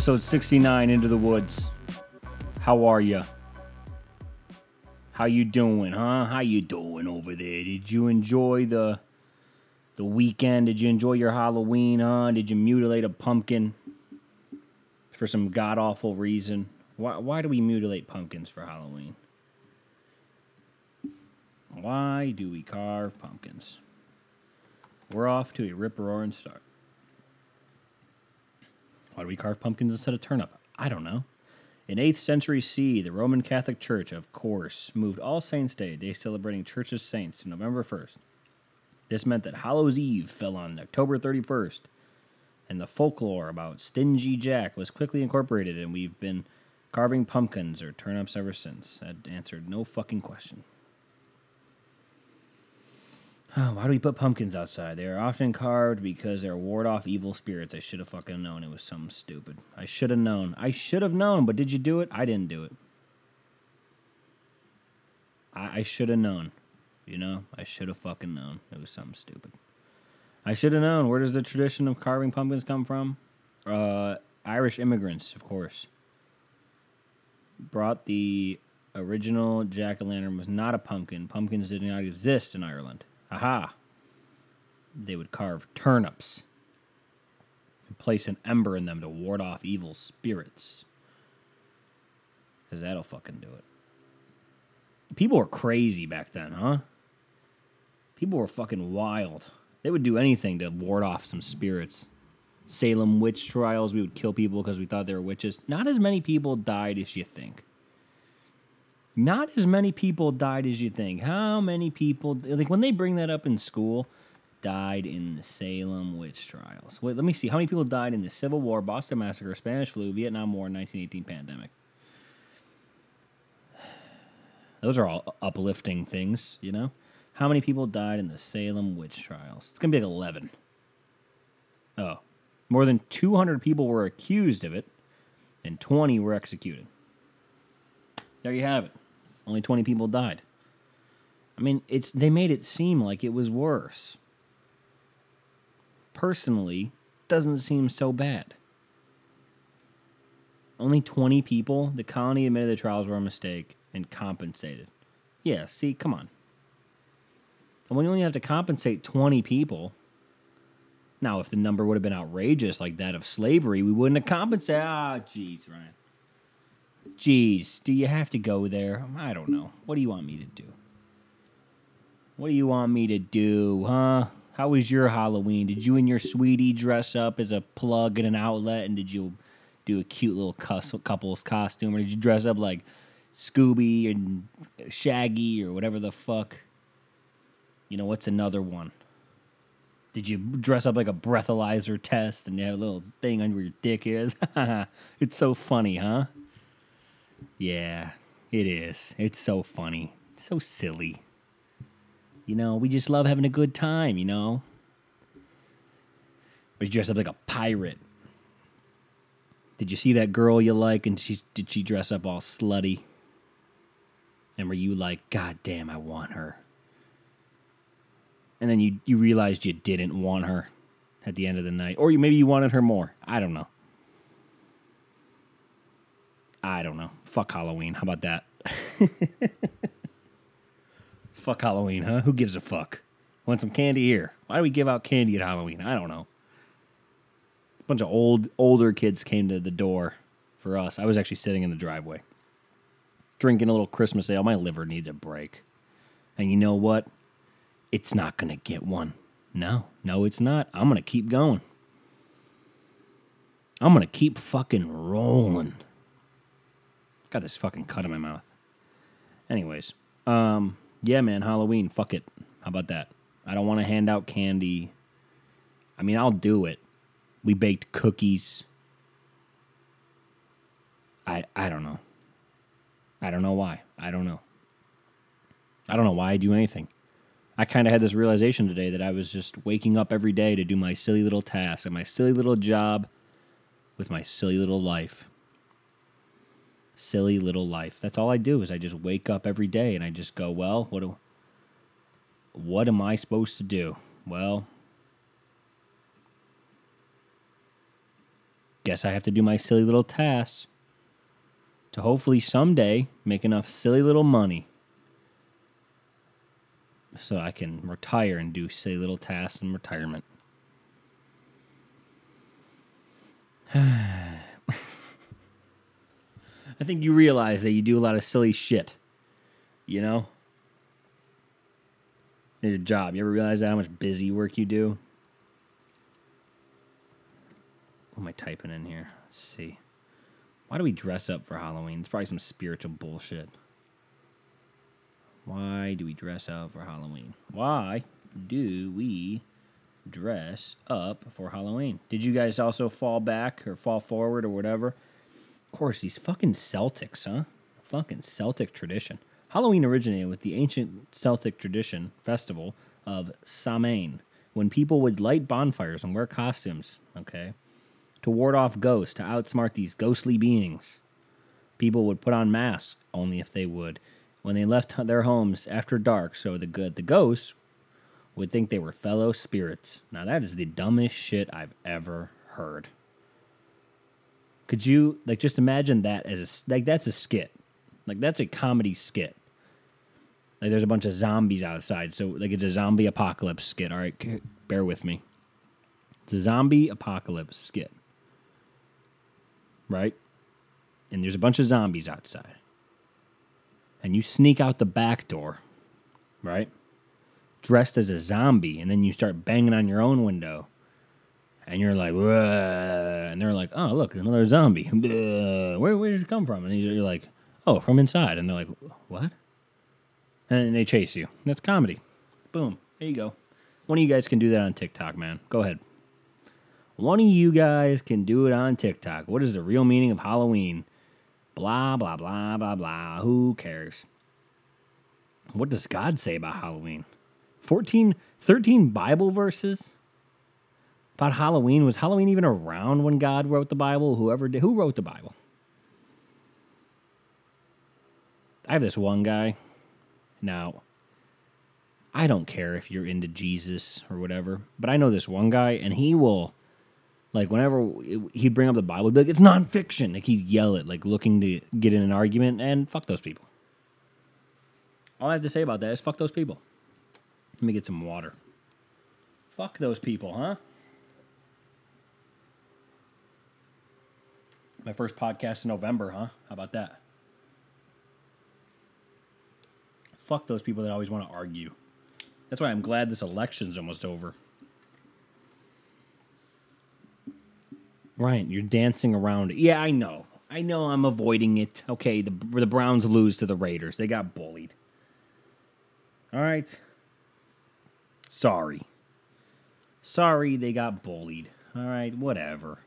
Episode 69 Into the Woods. How are you? How you doing, huh? How you doing over there? Did you enjoy the the weekend? Did you enjoy your Halloween, huh? Did you mutilate a pumpkin for some god awful reason? Why why do we mutilate pumpkins for Halloween? Why do we carve pumpkins? We're off to a rip roaring start. Why do we carve pumpkins instead of turnip? I don't know. In 8th century C, the Roman Catholic Church, of course, moved All Saints' Day, a day celebrating Church's saints, to November 1st. This meant that Hallows Eve fell on October 31st, and the folklore about Stingy Jack was quickly incorporated, and we've been carving pumpkins or turnips ever since. That answered no fucking question. Why do we put pumpkins outside? They are often carved because they're ward off evil spirits. I should have fucking known it was something stupid. I should have known. I should have known, but did you do it? I didn't do it. I, I should have known. You know, I should have fucking known. It was something stupid. I should have known. Where does the tradition of carving pumpkins come from? Uh, Irish immigrants, of course. Brought the original jack o' lantern was not a pumpkin. Pumpkins did not exist in Ireland. Aha! They would carve turnips and place an ember in them to ward off evil spirits. Because that'll fucking do it. People were crazy back then, huh? People were fucking wild. They would do anything to ward off some spirits. Salem witch trials, we would kill people because we thought they were witches. Not as many people died as you think. Not as many people died as you think. How many people, like when they bring that up in school, died in the Salem witch trials? Wait, let me see. How many people died in the Civil War, Boston Massacre, Spanish flu, Vietnam War, 1918 pandemic? Those are all uplifting things, you know? How many people died in the Salem witch trials? It's going to be like 11. Oh. More than 200 people were accused of it, and 20 were executed. There you have it. Only 20 people died. I mean, it's they made it seem like it was worse. Personally, doesn't seem so bad. Only 20 people, the colony admitted the trials were a mistake and compensated. Yeah, see, come on. And when you only have to compensate 20 people, now if the number would have been outrageous like that of slavery, we wouldn't have compensated. Ah, jeez, Ryan. Jeez, do you have to go there? I don't know. What do you want me to do? What do you want me to do, huh? How was your Halloween? Did you and your sweetie dress up as a plug in an outlet and did you do a cute little couple's costume or did you dress up like Scooby and Shaggy or whatever the fuck? You know, what's another one? Did you dress up like a breathalyzer test and you have a little thing under your dick is? it's so funny, huh? Yeah, it is. It's so funny. So silly. You know, we just love having a good time, you know? Or you dress up like a pirate. Did you see that girl you like and she did she dress up all slutty? And were you like, God damn, I want her? And then you, you realized you didn't want her at the end of the night. Or you maybe you wanted her more. I don't know. I don't know. Fuck Halloween. How about that? fuck Halloween, huh? Who gives a fuck? Want some candy here? Why do we give out candy at Halloween? I don't know. A bunch of old older kids came to the door for us. I was actually sitting in the driveway, drinking a little Christmas ale. My liver needs a break. And you know what? It's not gonna get one. No, no, it's not. I'm to keep going. I'm to keep fucking rolling. Got this fucking cut in my mouth. Anyways, um, yeah, man, Halloween, fuck it. How about that? I don't want to hand out candy. I mean, I'll do it. We baked cookies. I I don't know. I don't know why. I don't know. I don't know why I do anything. I kind of had this realization today that I was just waking up every day to do my silly little task and my silly little job with my silly little life. Silly little life. That's all I do is I just wake up every day and I just go, well, what do what am I supposed to do? Well, guess I have to do my silly little tasks to hopefully someday make enough silly little money so I can retire and do silly little tasks in retirement. I think you realize that you do a lot of silly shit. You know? In your job. You ever realize how much busy work you do? What am I typing in here? Let's see. Why do we dress up for Halloween? It's probably some spiritual bullshit. Why do we dress up for Halloween? Why do we dress up for Halloween? Did you guys also fall back or fall forward or whatever? Of course, these fucking Celtics, huh? Fucking Celtic tradition. Halloween originated with the ancient Celtic tradition festival of Samhain, when people would light bonfires and wear costumes, okay, to ward off ghosts, to outsmart these ghostly beings. People would put on masks only if they would when they left their homes after dark, so the good the ghosts would think they were fellow spirits. Now that is the dumbest shit I've ever heard. Could you like just imagine that as a like that's a skit, like that's a comedy skit. Like there's a bunch of zombies outside, so like it's a zombie apocalypse skit. All right, bear with me. It's a zombie apocalypse skit, right? And there's a bunch of zombies outside and you sneak out the back door, right? Dressed as a zombie, and then you start banging on your own window, and you're like, and they're like, oh, look, another zombie. Where, where did you come from? And you're like, oh, from inside. And they're like, what? And they chase you. That's comedy. Boom. There you go. One of you guys can do that on TikTok, man. Go ahead. One of you guys can do it on TikTok. What is the real meaning of Halloween? Blah, blah, blah, blah, blah. Who cares? What does God say about Halloween? 14, 13 Bible verses about Halloween. Was Halloween even around when God wrote the Bible? Whoever did, who wrote the Bible? I have this one guy. Now, I don't care if you're into Jesus or whatever, but I know this one guy, and he will like whenever he'd bring up the Bible, be like, "It's nonfiction." Like he'd yell it, like looking to get in an argument, and fuck those people. All I have to say about that is fuck those people. Let me get some water. Fuck those people, huh? My first podcast in November, huh? How about that? Fuck those people that always want to argue. That's why I'm glad this election's almost over. Ryan, you're dancing around. Yeah, I know. I know I'm avoiding it. Okay, the the Browns lose to the Raiders. They got bullied. All right. Sorry. Sorry they got bullied. All right, whatever.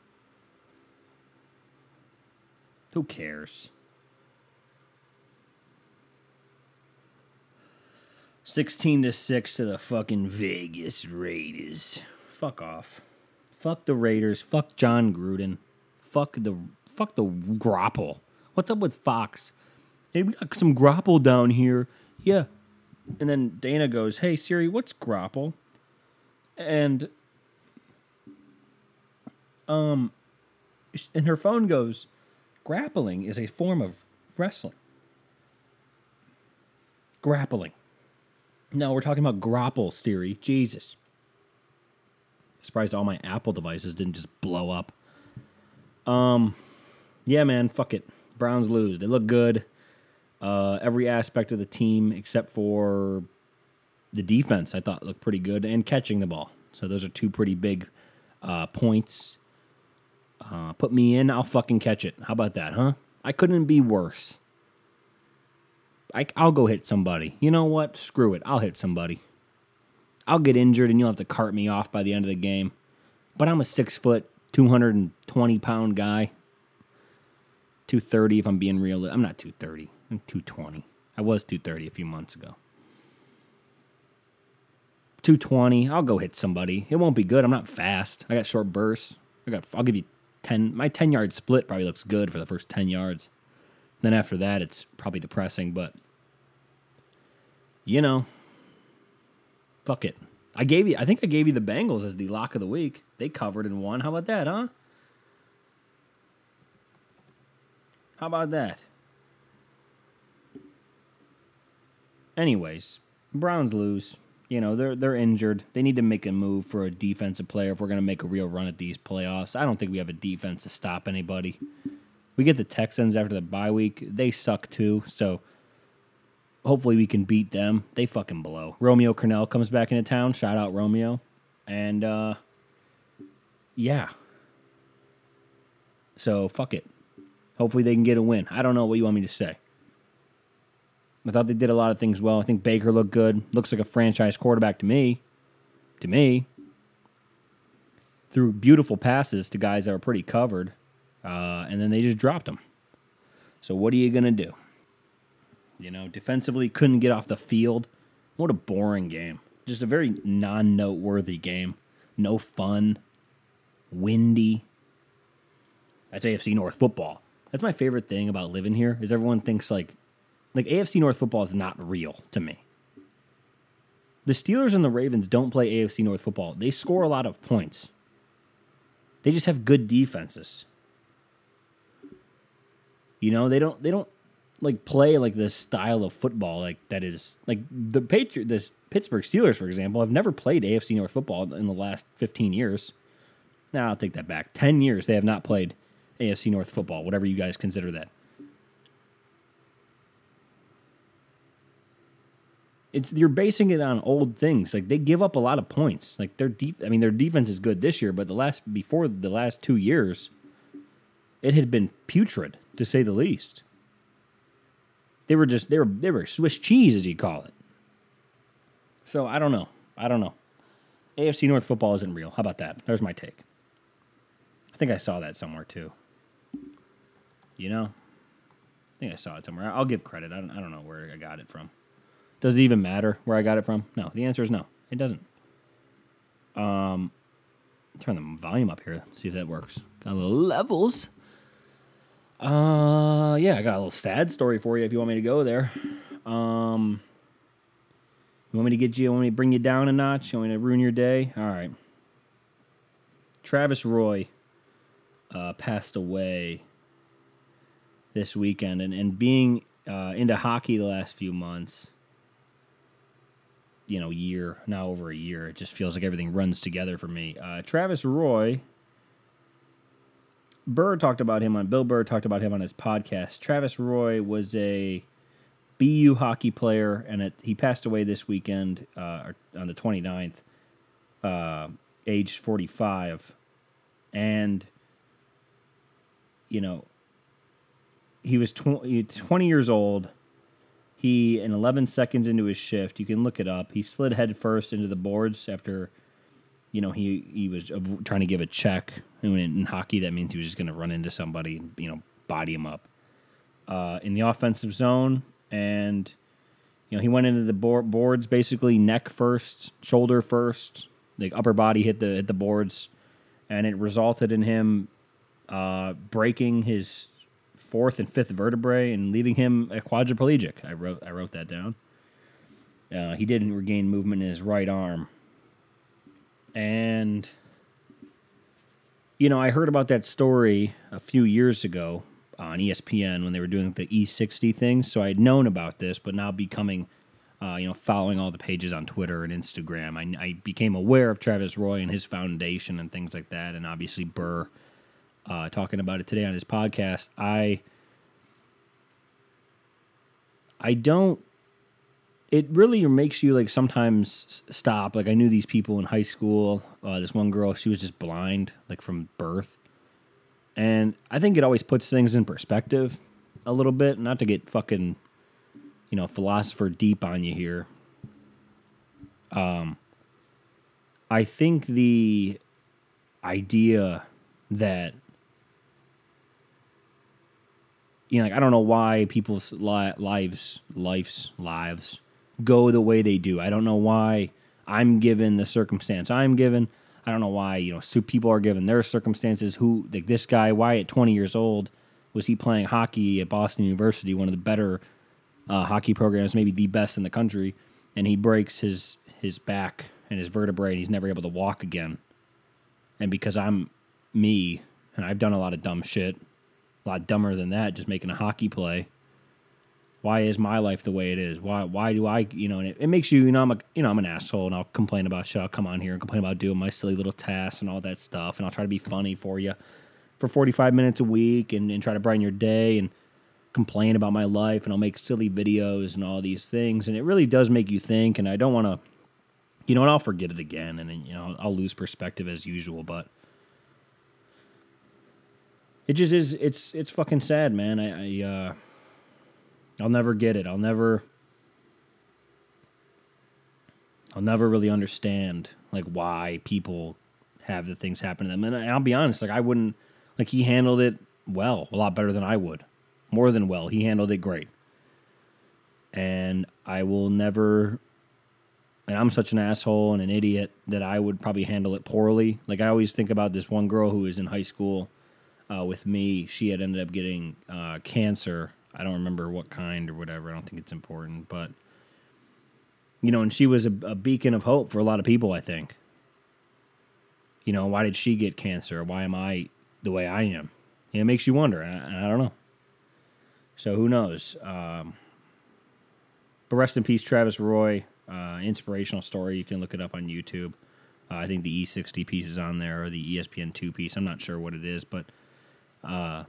Who cares? 16 to 6 to the fucking Vegas Raiders. Fuck off. Fuck the Raiders. Fuck Jon Gruden. Fuck the fuck the grapple. What's up with Fox? Hey, we got some grapple down here. Yeah. And then Dana goes, "Hey Siri, what's grapple?" And um and her phone goes, "Grappling is a form of wrestling." Grappling. No, we're talking about grapple, Siri. Jesus. Surprised all my Apple devices didn't just blow up. Um, yeah, man, fuck it. Browns lose. They look good. Uh, every aspect of the team except for the defense I thought looked pretty good and catching the ball. So those are two pretty big uh, points. Uh, put me in, I'll fucking catch it. How about that, huh? I couldn't be worse. I, I'll go hit somebody. You know what? Screw it. I'll hit somebody. I'll get injured and you'll have to cart me off by the end of the game. But I'm a six foot, 220 pound guy. 230 if I'm being real. I'm not 230. I'm 220. I was 230 a few months ago. 220. I'll go hit somebody. It won't be good. I'm not fast. I got short bursts. I got. I'll give you 10. My 10 yard split probably looks good for the first 10 yards. Then after that, it's probably depressing. But you know, fuck it. I gave you. I think I gave you the Bengals as the lock of the week. They covered and won. How about that, huh? How about that? Anyways, Browns lose. You know, they're they're injured. They need to make a move for a defensive player if we're going to make a real run at these playoffs. I don't think we have a defense to stop anybody. We get the Texans after the bye week. They suck too, so hopefully we can beat them. They fucking blow. Romeo Crennel comes back into town. Shout out Romeo. And uh yeah. So fuck it. Hopefully they can get a win. I don't know what you want me to say. I thought they did a lot of things well. I think Baker looked good. Looks like a franchise quarterback to me. To me. Threw beautiful passes to guys that were pretty covered. Uh, and then they just dropped them. So what are you going to do? You know, defensively couldn't get off the field. What a boring game. Just a very non noteworthy game. No fun. Windy. That's AFC North football. That's my favorite thing about living here is everyone thinks like like AFC North football is not real to me. The Steelers and the Ravens don't play AFC North football. They score a lot of points. They just have good defenses. You know, they don't they don't like play like this style of football like that is like the Patriot this Pittsburgh Steelers for example have never played AFC North football in the last 15 years. Now I'll take that back. 10 years they have not played AFC North football, whatever you guys consider that. It's you're basing it on old things. Like they give up a lot of points. Like their deep I mean their defense is good this year, but the last before the last 2 years it had been putrid to say the least. They were just they were they were Swiss cheese as you call it. So I don't know. I don't know. AFC North football isn't real. How about that? There's my take. I think I saw that somewhere too. You know, I think I saw it somewhere. I'll give credit. I don't, I don't know where I got it from. Does it even matter where I got it from? No. The answer is no. It doesn't. Um, turn the volume up here. See if that works. Got a little levels. Uh, yeah, I got a little sad story for you if you want me to go there. Um, you want me to get you? Want me to bring you down a notch? You want me to ruin your day? All right. Travis Roy uh, passed away this weekend, and and being uh, into hockey the last few months, you know, year now over a year, it just feels like everything runs together for me. Uh, Travis Roy Burr talked about him on Bill Burr talked about him on his podcast. Travis Roy was a BU hockey player, and it, he passed away this weekend uh, on the 29th, uh, age 45. And, you know, he was tw- 20 years old. He, in 11 seconds into his shift, you can look it up, he slid headfirst into the boards after you know, he he was trying to give a check. And in hockey, that means he was just going to run into somebody and you know body him up uh, in the offensive zone, and you know he went into the boards basically neck first, shoulder first, like upper body hit the hit the boards, and it resulted in him uh, breaking his fourth and fifth vertebrae and leaving him a quadriplegic. I wrote I wrote that down. Uh, he didn't regain movement in his right arm and, you know, I heard about that story a few years ago on ESPN when they were doing the E60 thing. So I had known about this, but now becoming, uh, you know, following all the pages on Twitter and Instagram, I, I, became aware of Travis Roy and his foundation and things like that. And obviously, Burr uh, talking about it today on his podcast. I. I don't it really makes you like sometimes stop. Like I knew these people in high school. Uh, this one girl, she was just blind, like from birth, and I think it always puts things in perspective a little bit. Not to get fucking, you know, philosopher deep on you here. Um, I think the idea that you know, like I don't know why people's li- lives, lives, lives go the way they do. I don't know why I'm given the circumstance I'm given. I don't know why you know so people are given their circumstances. Who like this guy? Why at 20 years old was he playing hockey at Boston University, one of the better uh, hockey programs, maybe the best in the country, and he breaks his his back and his vertebrae, and he's never able to walk again. And because I'm me, and I've done a lot of dumb shit, a lot dumber than that, just making a hockey play. Why is my life the way it is? Why why do I you know? And it, it makes you you know I'm a you know I'm an asshole and I'll complain about shit. I'll come on here and complain about doing my silly little tasks and all that stuff, and I'll try to be funny for you for 45 minutes a week and, and try to brighten your day and complain about my life and I'll make silly videos and all these things and it really does make you think and I don't want to you know and I'll forget it again and you know I'll lose perspective as usual but it just is it's it's fucking sad man. I, I uh I'll never get it. I'll never I'll never really understand like why people have the things happen to them. And I'll be honest like I wouldn't like he handled it well a lot better than I would. More than well. He handled it great. And I will never and I'm such an asshole and an idiot that I would probably handle it poorly. Like I always think about this one girl who was in high school uh, with me. She had ended up getting uh, cancer. I don't remember what kind or whatever. I don't think it's important, but you know, and she was a, a beacon of hope for a lot of people. I think. You know, why did she get cancer? Why am I the way I am? it makes you wonder. I, I don't know. So who knows? Um, but rest in peace, Travis Roy. Uh, inspirational story. You can look it up on YouTube. Uh, I think the E60 piece is on there or the E ESPN two piece. I'm not sure what it is, but uh,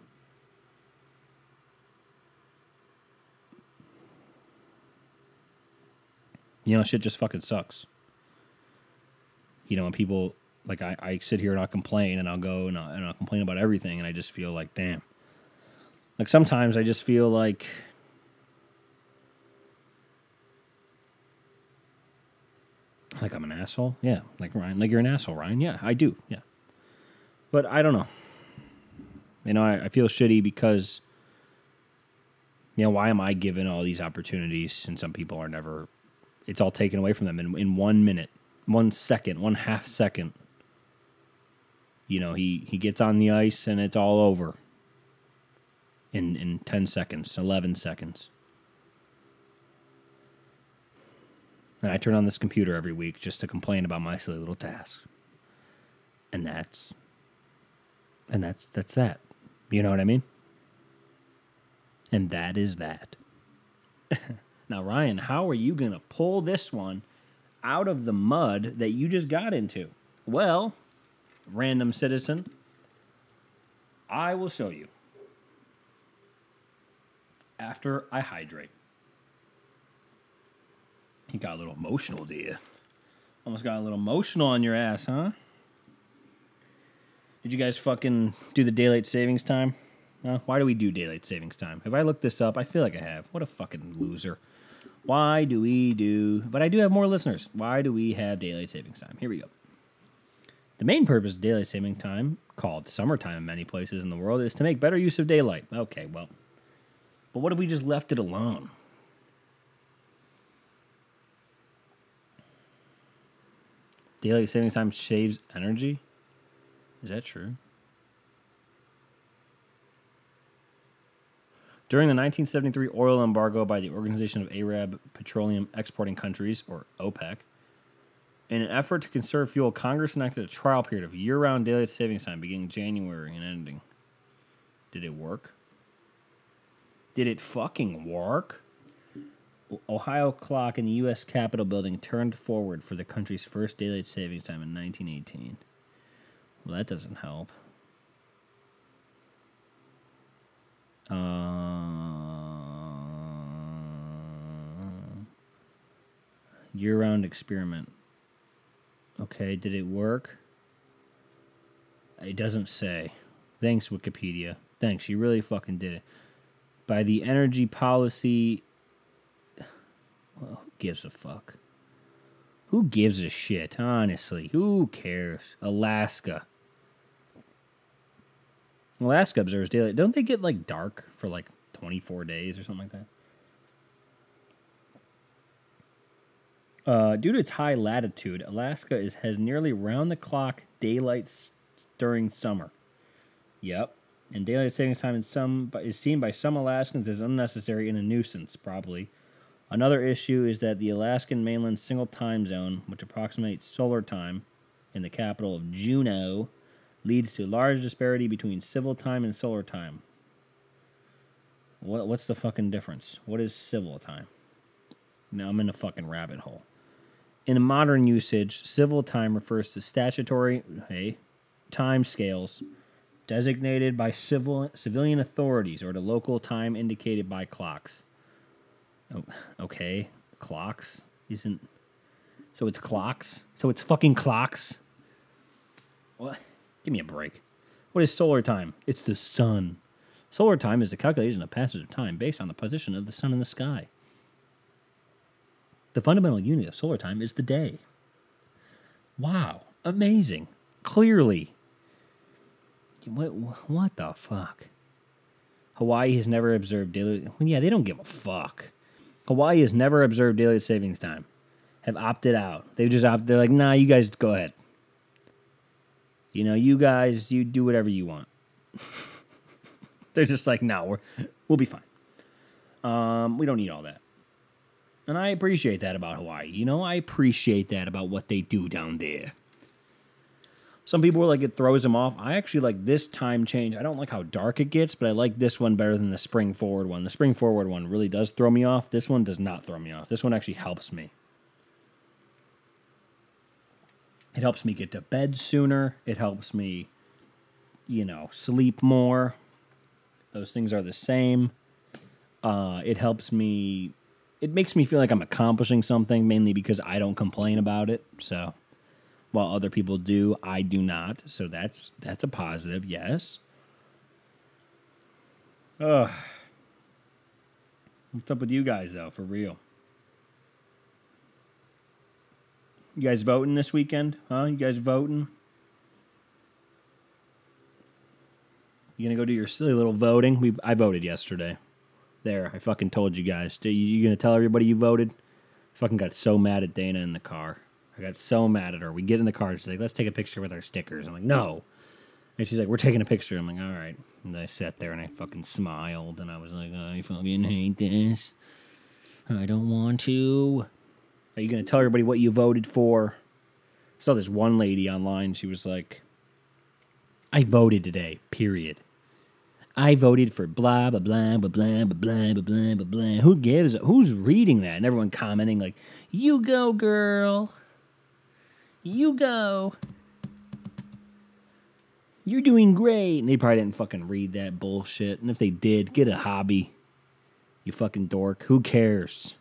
you know, shit just fucking sucks. You know, when people like I, I sit here and I'll complain and I'll go and I'll, and I'll complain about everything and I just feel like damn. Like sometimes I just feel like Like I'm an asshole? Yeah. Like Ryan, like you're an asshole, Ryan? Yeah, I do. Yeah. But I don't know. You know, I, I feel shitty because, you know, why am I given all these opportunities and some people are never, it's all taken away from them in, in one minute, one second, one half second. You know, he, he gets on the ice and it's all over in, in 10 seconds, 11 seconds. And I turn on this computer every week just to complain about my silly little tasks. And that's and that's that's that. You know what I mean? And that is that. now, Ryan, how are you going to pull this one out of the mud that you just got into? Well, random citizen, I will show you. After I hydrate. You got a little emotional, do you? Almost got a little emotional on your ass, huh? Did you guys fucking do the daylight savings time? Why do we do daylight savings time? Have I looked this up? I feel like I have. What a fucking loser. Why do we do. But I do have more listeners. Why do we have daylight savings time? Here we go. The main purpose of daylight saving time, called summertime in many places in the world, is to make better use of daylight. Okay, well. But what if we just left it alone? Daylight saving time saves energy? Is that true? During the 1973 oil embargo by the Organization of Arab Petroleum Exporting Countries, or OPEC, in an effort to conserve fuel, Congress enacted a trial period of year round daylight savings time beginning January and ending. Did it work? Did it fucking work? Ohio clock in the U.S. Capitol building turned forward for the country's first daylight savings time in 1918. Well, that doesn't help. Uh, Year round experiment. Okay, did it work? It doesn't say. Thanks, Wikipedia. Thanks, you really fucking did it. By the energy policy. Well, who gives a fuck? Who gives a shit, honestly? Who cares? Alaska. Alaska observes daylight. Don't they get like dark for like 24 days or something like that? Uh, due to its high latitude, Alaska is has nearly round the clock daylight s- during summer. Yep, and daylight savings time in some is seen by some Alaskans as unnecessary and a nuisance. Probably. Another issue is that the Alaskan mainland single time zone, which approximates solar time in the capital of Juneau, leads to a large disparity between civil time and solar time. What what's the fucking difference? What is civil time? Now I'm in a fucking rabbit hole. In modern usage, civil time refers to statutory hey, time scales designated by civil civilian authorities or to local time indicated by clocks. Oh, okay, clocks isn't so it's clocks. So it's fucking clocks. What? Give me a break. What is solar time? It's the sun. Solar time is the calculation of passage of time based on the position of the sun in the sky. The fundamental unit of solar time is the day. Wow, amazing. Clearly. What, what the fuck? Hawaii has never observed daily. Well, yeah, they don't give a fuck. Hawaii has never observed daylight savings time. Have opted out. They've just opted. They're like, nah, you guys go ahead. You know, you guys, you do whatever you want. They're just like, no, we're, we'll be fine. Um, we don't need all that. And I appreciate that about Hawaii. You know, I appreciate that about what they do down there. Some people are like, it throws them off. I actually like this time change. I don't like how dark it gets, but I like this one better than the spring forward one. The spring forward one really does throw me off. This one does not throw me off. This one actually helps me. It helps me get to bed sooner. It helps me, you know, sleep more. Those things are the same. Uh, it helps me. It makes me feel like I'm accomplishing something, mainly because I don't complain about it. So, while other people do, I do not. So that's that's a positive. Yes. Ugh. What's up with you guys though? For real. You guys voting this weekend? Huh? You guys voting? You gonna go do your silly little voting? We I voted yesterday. There, I fucking told you guys. You, you gonna tell everybody you voted? Fucking got so mad at Dana in the car. I got so mad at her. We get in the car. She's like, "Let's take a picture with our stickers." I'm like, "No." And she's like, "We're taking a picture." I'm like, "All right." And I sat there and I fucking smiled and I was like, "I fucking hate this. I don't want to." Are you going to tell everybody what you voted for? I saw this one lady online. She was like, I voted today, period. I voted for blah, blah, blah, blah, blah, blah, blah, blah, blah, blah, blah. Who gives? Who's reading that? And everyone commenting, like, you go, girl. You go. You're doing great. And they probably didn't fucking read that bullshit. And if they did, get a hobby. You fucking dork. Who cares?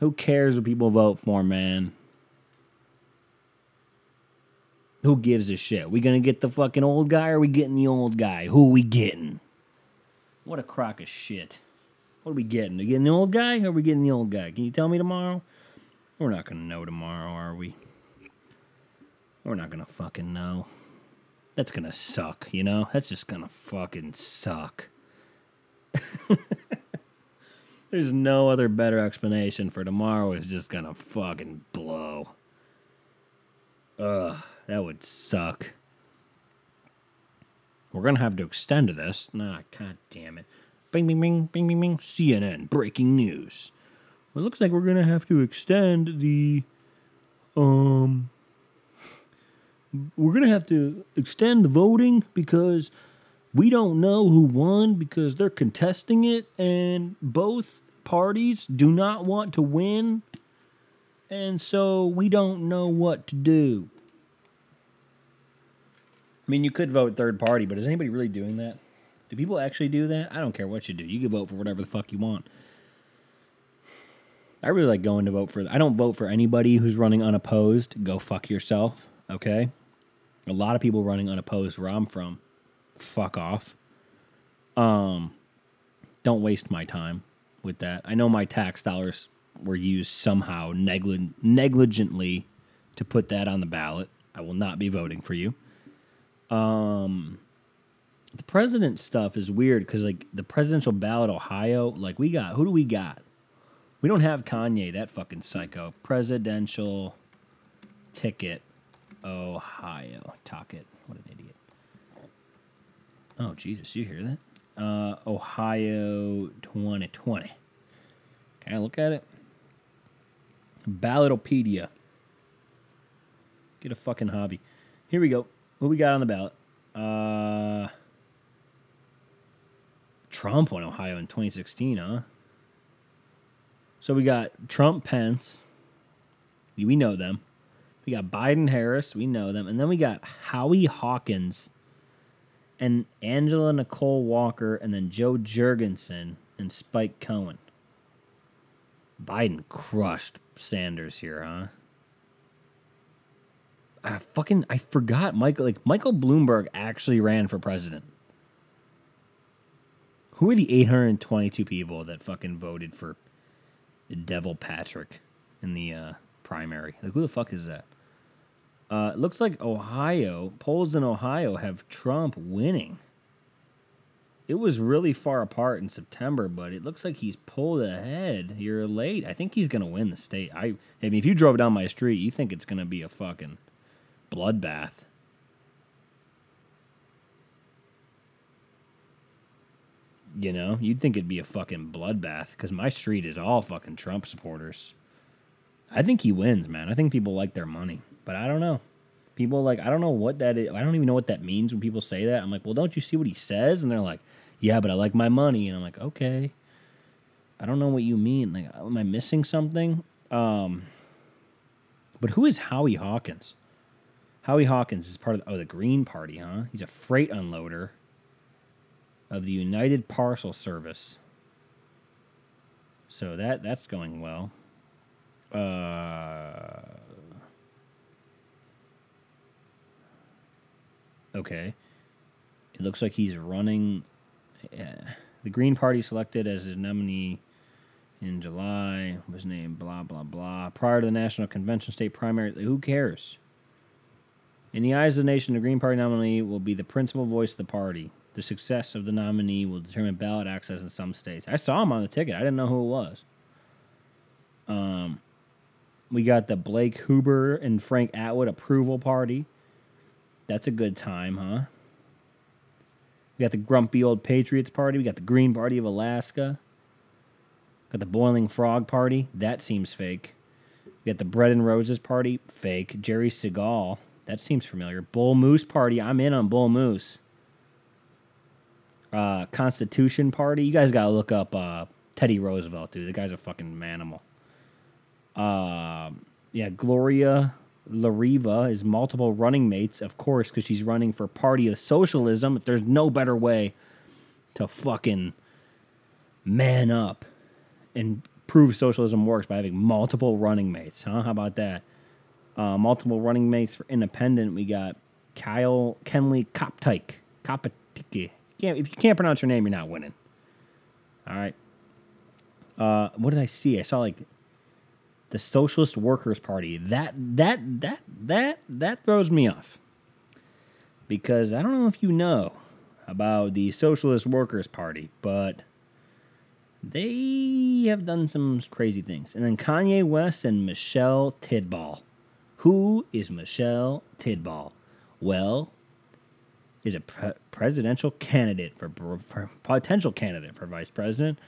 Who cares what people vote for, man? Who gives a shit? We gonna get the fucking old guy or we getting the old guy? Who we getting? What a crock of shit. What are we getting? Are we getting the old guy or are we getting the old guy? Can you tell me tomorrow? We're not gonna know tomorrow, are we? We're not gonna fucking know. That's gonna suck, you know? That's just gonna fucking suck. There's no other better explanation for tomorrow is just gonna fucking blow. Ugh, that would suck. We're gonna have to extend to this. Nah, god damn it. Bing bing bing bing bing bing. CNN breaking news. Well, it looks like we're gonna have to extend the um we're gonna have to extend the voting because we don't know who won because they're contesting it and both parties do not want to win and so we don't know what to do i mean you could vote third party but is anybody really doing that do people actually do that i don't care what you do you can vote for whatever the fuck you want I really like going to vote for. I don't vote for anybody who's running unopposed. Go fuck yourself. Okay. A lot of people running unopposed where I'm from. Fuck off. Um, don't waste my time with that. I know my tax dollars were used somehow negli- negligently to put that on the ballot. I will not be voting for you. Um, the president stuff is weird because like the presidential ballot, Ohio, like we got who do we got? We don't have Kanye, that fucking psycho. Presidential ticket, Ohio. Talk it. What an idiot. Oh Jesus, you hear that? Uh, Ohio 2020. Can I look at it? Ballotpedia. Get a fucking hobby. Here we go. What we got on the ballot? Uh, Trump won Ohio in 2016, huh? So we got Trump, Pence. We know them. We got Biden, Harris. We know them. And then we got Howie Hawkins and Angela Nicole Walker and then Jo Jorgensen and Spike Cohen. Biden crushed Sanders here, huh? I fucking I forgot Michael like Michael Bloomberg actually ran for president. Who are the 822 people that fucking voted for Deval Patrick in the uh, primary? Like who the fuck is that? Uh, it looks like Ohio polls in Ohio have Trump winning. It was really far apart in September, but it looks like he's pulled ahead. You're late. I think he's gonna win the state. I, I mean, if you drove down my street, you think it's gonna be a fucking bloodbath. You know, you'd think it'd be a fucking bloodbath because my street is all fucking Trump supporters. I think he wins, man. I think people like their money, but I don't know. People like I don't know what that is. I don't even know what that means when people say that. I'm like, well, don't you see what he says? And they're like, yeah, but I like my money. And I'm like, okay. I don't know what you mean. Like, am I missing something? Um, but who is Howie Hawkins? Howie Hawkins is part of the, oh the Green Party, huh? He's a freight unloader of the United Parcel Service. So that that's going well. Uh, okay. It looks like he's running. Yeah. The Green Party selected as a nominee in July was named blah blah blah. Prior to the national convention state primary, who cares? In the eyes of the nation, the Green Party nominee will be the principal voice of the party. The success of the nominee will determine ballot access in some states. I saw him on the ticket. I didn't know who it was. Um, we got the Blake Huber and Frank Atwood approval party. That's a good time, huh? We got the Grumpy Old Patriots Party. We got the Green Party of Alaska. Got the Boiling Frog Party. That seems fake. We got the Bread and Roses Party. Fake. Jerry Segal. That seems familiar. Bull Moose Party. I'm in on Bull Moose. Uh, Constitution Party. You guys gotta look up uh, Teddy Roosevelt, dude. The guy's a fucking manimal. Uh, yeah, Gloria La Riva is multiple running mates, of course, because she's running for Party of Socialism. If there's no better way to fucking man up and prove socialism works by having multiple running mates, huh? How about that? Uh, multiple running mates for independent. We got Kyle Kenley. Kopitke. Can't, if you can't pronounce your name, you're not winning. All right. Uh, what did I see? I saw like the Socialist Workers Party. That that that that that throws me off. Because I don't know if you know about the Socialist Workers Party, but they have done some crazy things. And then Kanye West and Michelle Tidball. Who is Michelle Tidball? Well, is a pre- presidential candidate for, for potential candidate for vice president.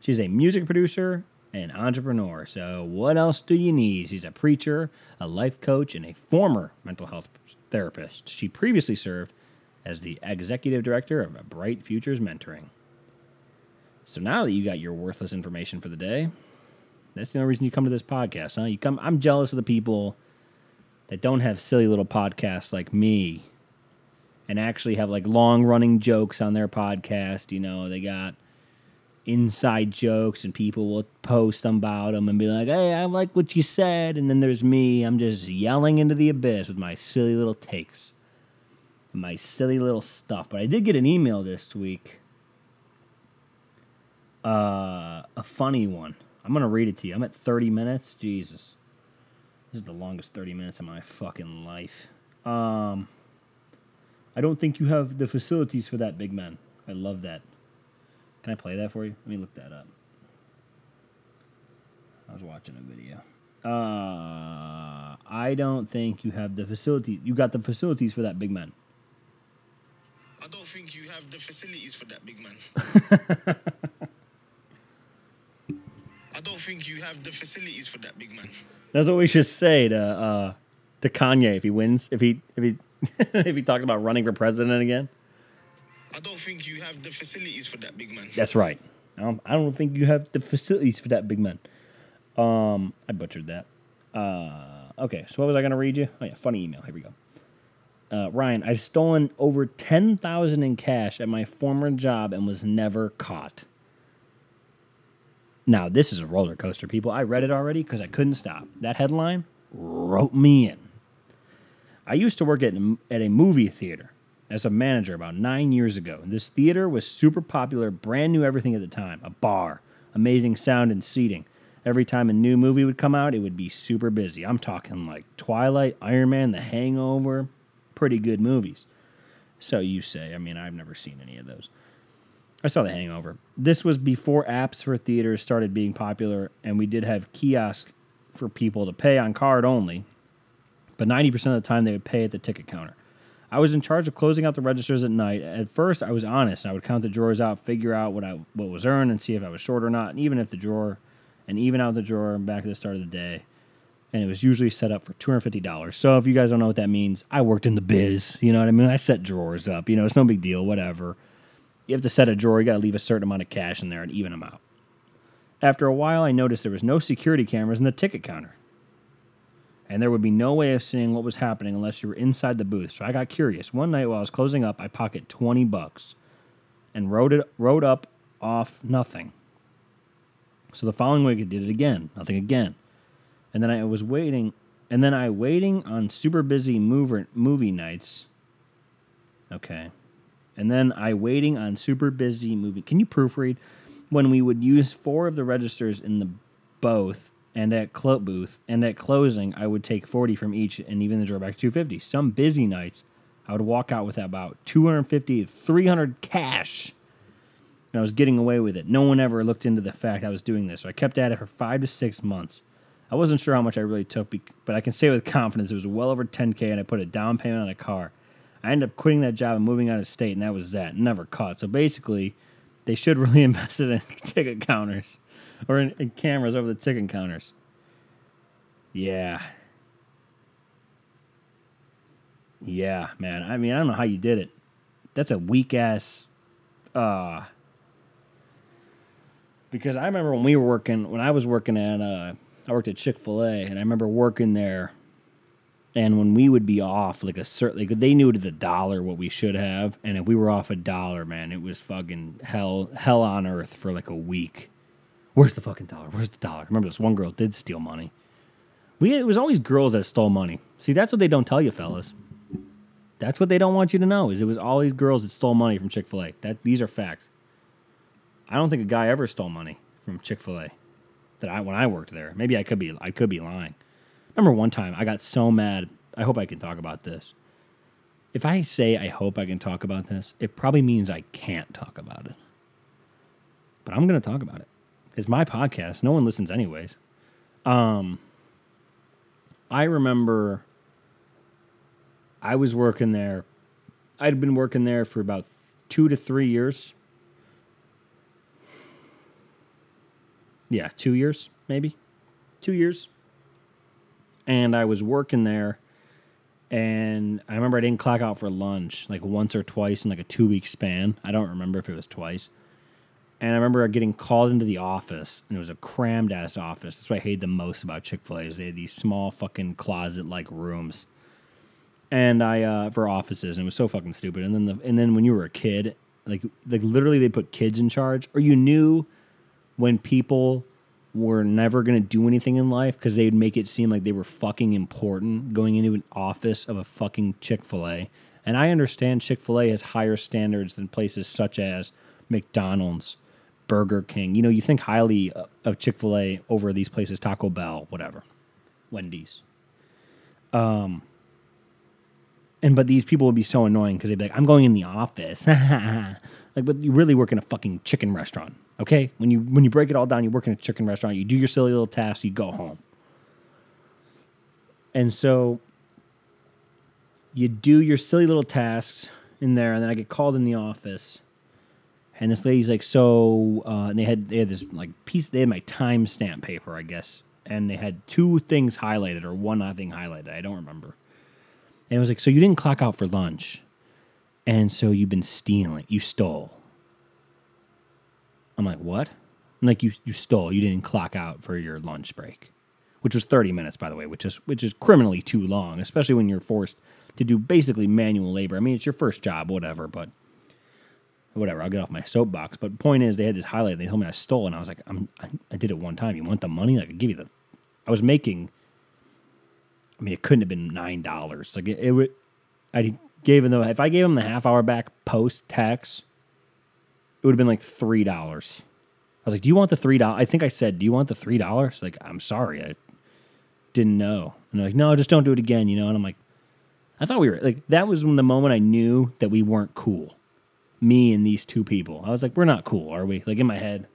She's a music producer and entrepreneur. So what else do you need? She's a preacher, a life coach, and a former mental health therapist. She previously served as the executive director of Bright Futures Mentoring. So now that you got your worthless information for the day, that's the only reason you come to this podcast, huh? You come. I'm jealous of the people that don't have silly little podcasts like me and actually have like long running jokes on their podcast. You know, they got inside jokes and people will post about them and be like, "Hey, I like what you said," and then there's me. I'm just yelling into the abyss with my silly little takes, my silly little stuff. But I did get an email this week, uh, a funny one. I'm gonna read it to you. I'm at 30 minutes. Jesus, this is the longest 30 minutes of my fucking life. Um, I don't think you have the facilities for that, big man. I love that. Can I play that for you? Let me look that up. I was watching a video. Uh, I don't think you have the facilities. You got the facilities for that, big man. I don't think you have the facilities for that, big man. I don't think you have the facilities for that, big man. That's what we should say to uh, to Kanye if he wins. If he if he if he talked about running for president again. I don't think you have the facilities for that, big man. That's right. I don't, I don't think you have the facilities for that, big man. Um, I butchered that. Uh, okay, so what was I going to read you? Oh yeah, funny email. Here we go. Uh, Ryan, I've stolen over ten thousand in cash at my former job and was never caught. Now this is a roller coaster, people. I read it already because I couldn't stop. That headline wrote me in. I used to work at at a movie theater as a manager about nine years ago. This theater was super popular, brand new everything at the time a bar, amazing sound and seating. Every time a new movie would come out, it would be super busy. I'm talking like Twilight, Iron Man, The Hangover, pretty good movies. So you say. I mean, I've never seen any of those. I saw The Hangover. This was before apps for theaters started being popular, and we did have kiosk for people to pay on card only. But 90% of the time, they would pay at the ticket counter. I was in charge of closing out the registers at night. At first, I was honest. I would count the drawers out, figure out what I what was earned, and see if I was short or not. And even if the drawer, and even out the drawer back at the start of the day, and it was usually set up for two hundred fifty dollars. So if you guys don't know what that means, I worked in the biz. You know what I mean? I set drawers up. You know, it's no big deal. Whatever. You have to set a drawer. You got to leave a certain amount of cash in there and even them out. After a while, I noticed there was no security cameras in the ticket counter and there would be no way of seeing what was happening unless you were inside the booth. So I got curious. One night while I was closing up, I pocketed 20 bucks and wrote it wrote up off nothing. So the following week I did it again, nothing again. And then I was waiting and then I waiting on super busy mover, movie nights. Okay. And then I waiting on super busy movie. Can you proofread when we would use four of the registers in the both and at clo- booth and at closing I would take 40 from each and even the drawback 250. Some busy nights I would walk out with about 250 300 cash. And I was getting away with it. No one ever looked into the fact I was doing this. So I kept at it for 5 to 6 months. I wasn't sure how much I really took, but I can say with confidence it was well over 10k and I put a down payment on a car. I ended up quitting that job and moving out of state and that was that. Never caught. So basically, they should really invest it in ticket counters or in, in cameras over the ticket counters. Yeah. Yeah, man. I mean, I don't know how you did it. That's a weak ass uh because I remember when we were working when I was working at uh I worked at Chick-fil-A and I remember working there and when we would be off like a certain like they knew to the dollar what we should have and if we were off a dollar, man, it was fucking hell hell on earth for like a week. Where's the fucking dollar? Where's the dollar? Remember this one girl did steal money. We it was always girls that stole money. See, that's what they don't tell you, fellas. That's what they don't want you to know. Is it was always girls that stole money from Chick Fil A. That these are facts. I don't think a guy ever stole money from Chick Fil A. That I when I worked there. Maybe I could be I could be lying. Remember one time I got so mad. I hope I can talk about this. If I say I hope I can talk about this, it probably means I can't talk about it. But I'm going to talk about it. It's my podcast. No one listens anyways. Um I remember I was working there. I'd been working there for about two to three years. Yeah, two years, maybe. Two years. And I was working there. And I remember I didn't clock out for lunch like once or twice in like a two week span. I don't remember if it was twice. And I remember getting called into the office, and it was a crammed ass office. That's what I hated the most about Chick Fil A is they had these small fucking closet like rooms, and I uh, for offices, and it was so fucking stupid. And then the and then when you were a kid, like like literally they put kids in charge, or you knew when people were never going to do anything in life because they'd make it seem like they were fucking important going into an office of a fucking Chick fil A. And I understand Chick fil A has higher standards than places such as McDonald's, Burger King. You know, you think highly uh, of Chick fil A over these places, Taco Bell, whatever, Wendy's. Um, and but these people would be so annoying because they'd be like, "I'm going in the office," like, but you really work in a fucking chicken restaurant, okay? When you when you break it all down, you work in a chicken restaurant. You do your silly little tasks, you go home, and so you do your silly little tasks in there, and then I get called in the office, and this lady's like, "So," uh, and they had they had this like piece, they had my timestamp paper, I guess, and they had two things highlighted or one thing highlighted. I don't remember. And it was like, so you didn't clock out for lunch. And so you've been stealing. You stole. I'm like, what? I'm like, you, you stole. You didn't clock out for your lunch break, which was 30 minutes, by the way, which is, which is criminally too long, especially when you're forced to do basically manual labor. I mean, it's your first job, whatever, but whatever. I'll get off my soapbox. But point is, they had this highlight. And They told me I stole, and I was like, I'm, I, I did it one time. You want the money? Like, I give you the. I was making I mean, it couldn't have been nine dollars. Like it, it would. I gave him the if I gave him the half hour back post tax, it would have been like three dollars. I was like, "Do you want the three dollars?" I think I said, "Do you want the three dollars?" Like, I'm sorry, I didn't know. And they're like, "No, just don't do it again," you know. And I'm like, I thought we were like that was when the moment I knew that we weren't cool. Me and these two people. I was like, "We're not cool, are we?" Like in my head,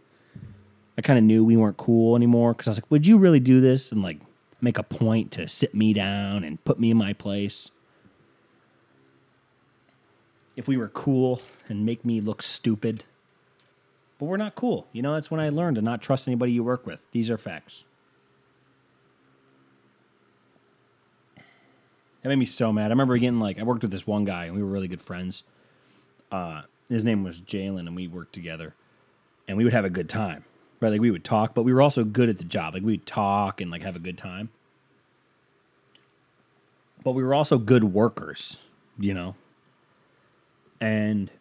I kind of knew we weren't cool anymore because I was like, "Would you really do this?" And like make a point to sit me down and put me in my place. If we were cool and make me look stupid. But we're not cool. You know, that's when I learned to not trust anybody you work with. These are facts. That made me so mad. I remember getting like, I worked with this one guy and we were really good friends. Uh, his name was Jalen and we worked together and we would have a good time right? Like we would talk, but we were also good at the job. Like we'd talk and like have a good time. But we were also good workers, you know? And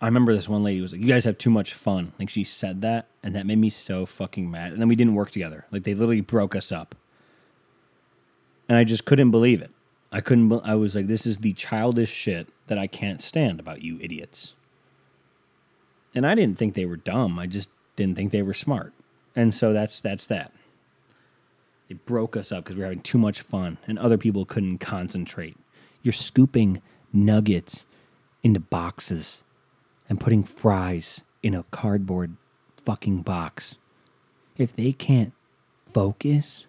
I remember this one lady was like, You guys have too much fun. Like she said that, and that made me so fucking mad. And then we didn't work together. Like they literally broke us up. And I just couldn't believe it. I couldn't, I was like, This is the childish shit that I can't stand about you idiots and I didn't think they were dumb. I just didn't think they were smart. And so that's that's that. It broke us up because we were having too much fun, and other people couldn't concentrate. You're scooping nuggets into boxes and putting fries in a cardboard fucking box. If they can't focus,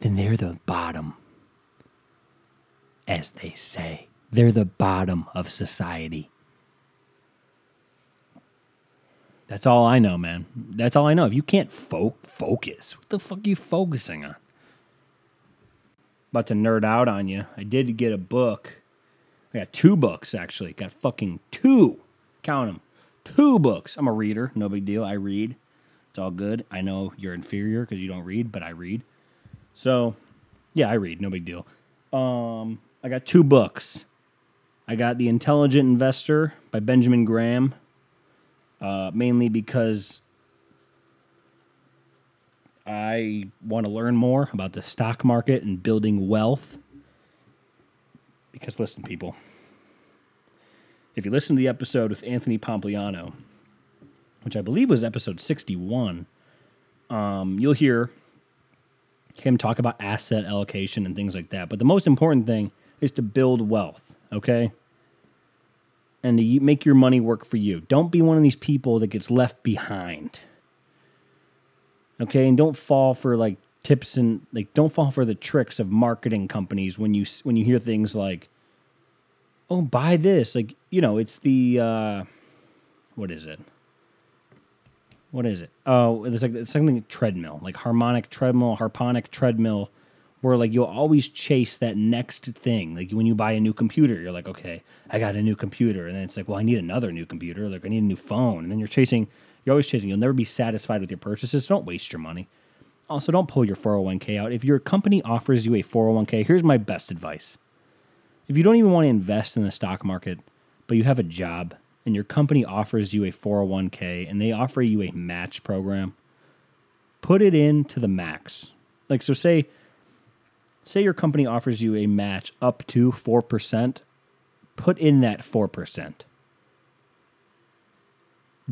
then they're the bottom. As they say, they're the bottom of society. That's all I know, man. That's all I know. If you can't fo- focus, what the fuck are you focusing on? About to nerd out on you. I did get a book. I got two books actually. Got fucking two. Count them. Two books. I'm a reader. No big deal. I read. It's all good. I know you're inferior because you don't read, but I read. So, yeah, I read. No big deal. Um, I got two books. I got The Intelligent Investor by Benjamin Graham uh, mainly because I want to learn more about the stock market and building wealth. Because listen, people, if you listen to the episode with Anthony Pompliano, which I believe was episode 61, um, you'll hear him talk about asset allocation and things like that. But the most important thing is to build wealth, okay? and to make your money work for you. Don't be one of these people that gets left behind. Okay, and don't fall for like tips and like don't fall for the tricks of marketing companies when you when you hear things like oh buy this like you know it's the uh what is it what is it oh it's like it's something like treadmill like harmonic treadmill harponic treadmill where like you'll always chase that next thing. Like when you buy a new computer, you're like, okay, I got a new computer, and then it's like, well, I need another new computer. Like I need a new phone, and then you're chasing. You're always chasing. You'll never be satisfied with your purchases. Don't waste your money. Also, don't pull your 401k out. If your company offers you a 401k, here's my best advice. If you don't even want to invest in the stock market, but you have a job and your company offers you a 401k and they offer you a match program, put it in to the max. Like so say say your company offers you a match up to 4%, put in that 4%.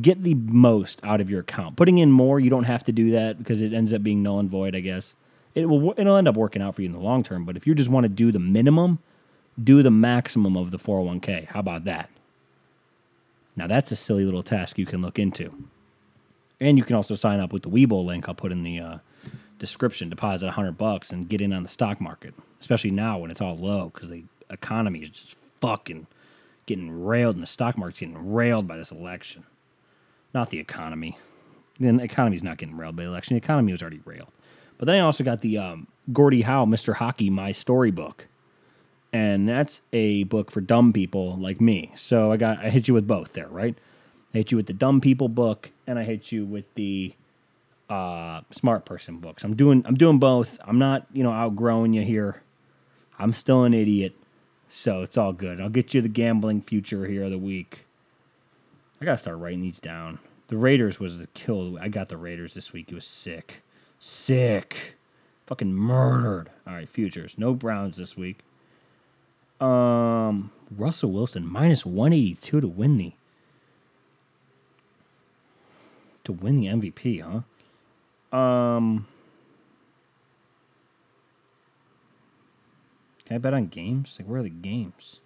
Get the most out of your account. Putting in more, you don't have to do that because it ends up being null and void, I guess. It will it'll end up working out for you in the long term, but if you just want to do the minimum, do the maximum of the 401k. How about that? Now that's a silly little task you can look into. And you can also sign up with the Webull link I'll put in the uh, description. Deposit 100 bucks and get in on the stock market, especially now when it's all low because the economy is just fucking getting railed and the stock market's getting railed by this election. Not the economy. The economy's not getting railed by the election. The economy was already railed. But then I also got the um, Gordie Howe, Mr. Hockey, My Story book. And that's a book for dumb people like me. So I got I hit you with both there, right? I hit you with the dumb people book and I hit you with the uh, smart person books. I'm doing I'm doing both. I'm not, you know, outgrowing you here. I'm still an idiot. So it's all good. I'll get you the gambling future here of the week. I gotta start writing these down. The Raiders was the kill. I got the Raiders this week. It was sick. Sick. Fucking murdered. All right, futures. No Browns this week. Um, Russell Wilson minus 182 to win the to win the MVP, huh? Um Can I bet on games? Like where are the games?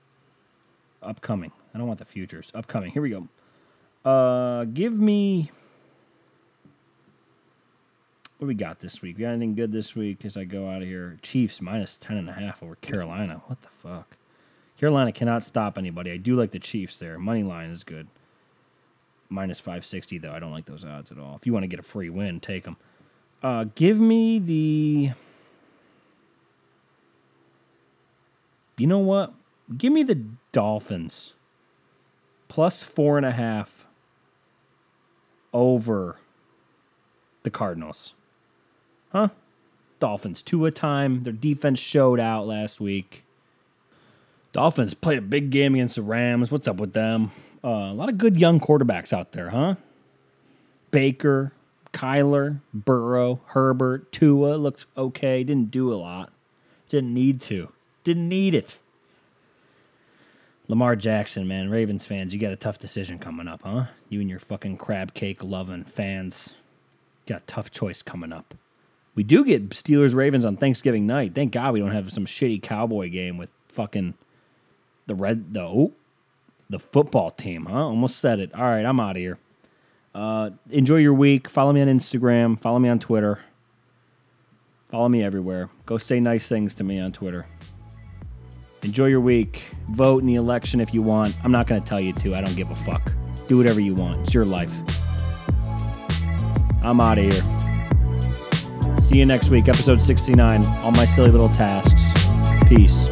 Upcoming. I don't want the futures. Upcoming. Here we go. Uh give me what we got this week? We got anything good this week as I go out of here? Chiefs minus ten and a half over Carolina. What the fuck? Carolina cannot stop anybody. I do like the Chiefs there. Money line is good. Minus five sixty though. I don't like those odds at all. If you want to get a free win, take them. Uh, give me the. You know what? Give me the Dolphins. Plus four and a half over the Cardinals. Huh? Dolphins Tua time. Their defense showed out last week. Dolphins played a big game against the Rams. What's up with them? Uh, a lot of good young quarterbacks out there, huh? Baker, Kyler, Burrow, Herbert, Tua looked okay. Didn't do a lot. Didn't need to. Didn't need it. Lamar Jackson, man, Ravens fans, you got a tough decision coming up, huh? You and your fucking crab cake loving fans got a tough choice coming up. We do get Steelers Ravens on Thanksgiving night. Thank God we don't have some shitty cowboy game with fucking the red the oh, the football team, huh? Almost said it. All right, I'm out of here. Uh, enjoy your week. Follow me on Instagram. Follow me on Twitter. Follow me everywhere. Go say nice things to me on Twitter. Enjoy your week. Vote in the election if you want. I'm not going to tell you to. I don't give a fuck. Do whatever you want. It's your life. I'm out of here. See you next week, episode 69. All my silly little tasks. Peace.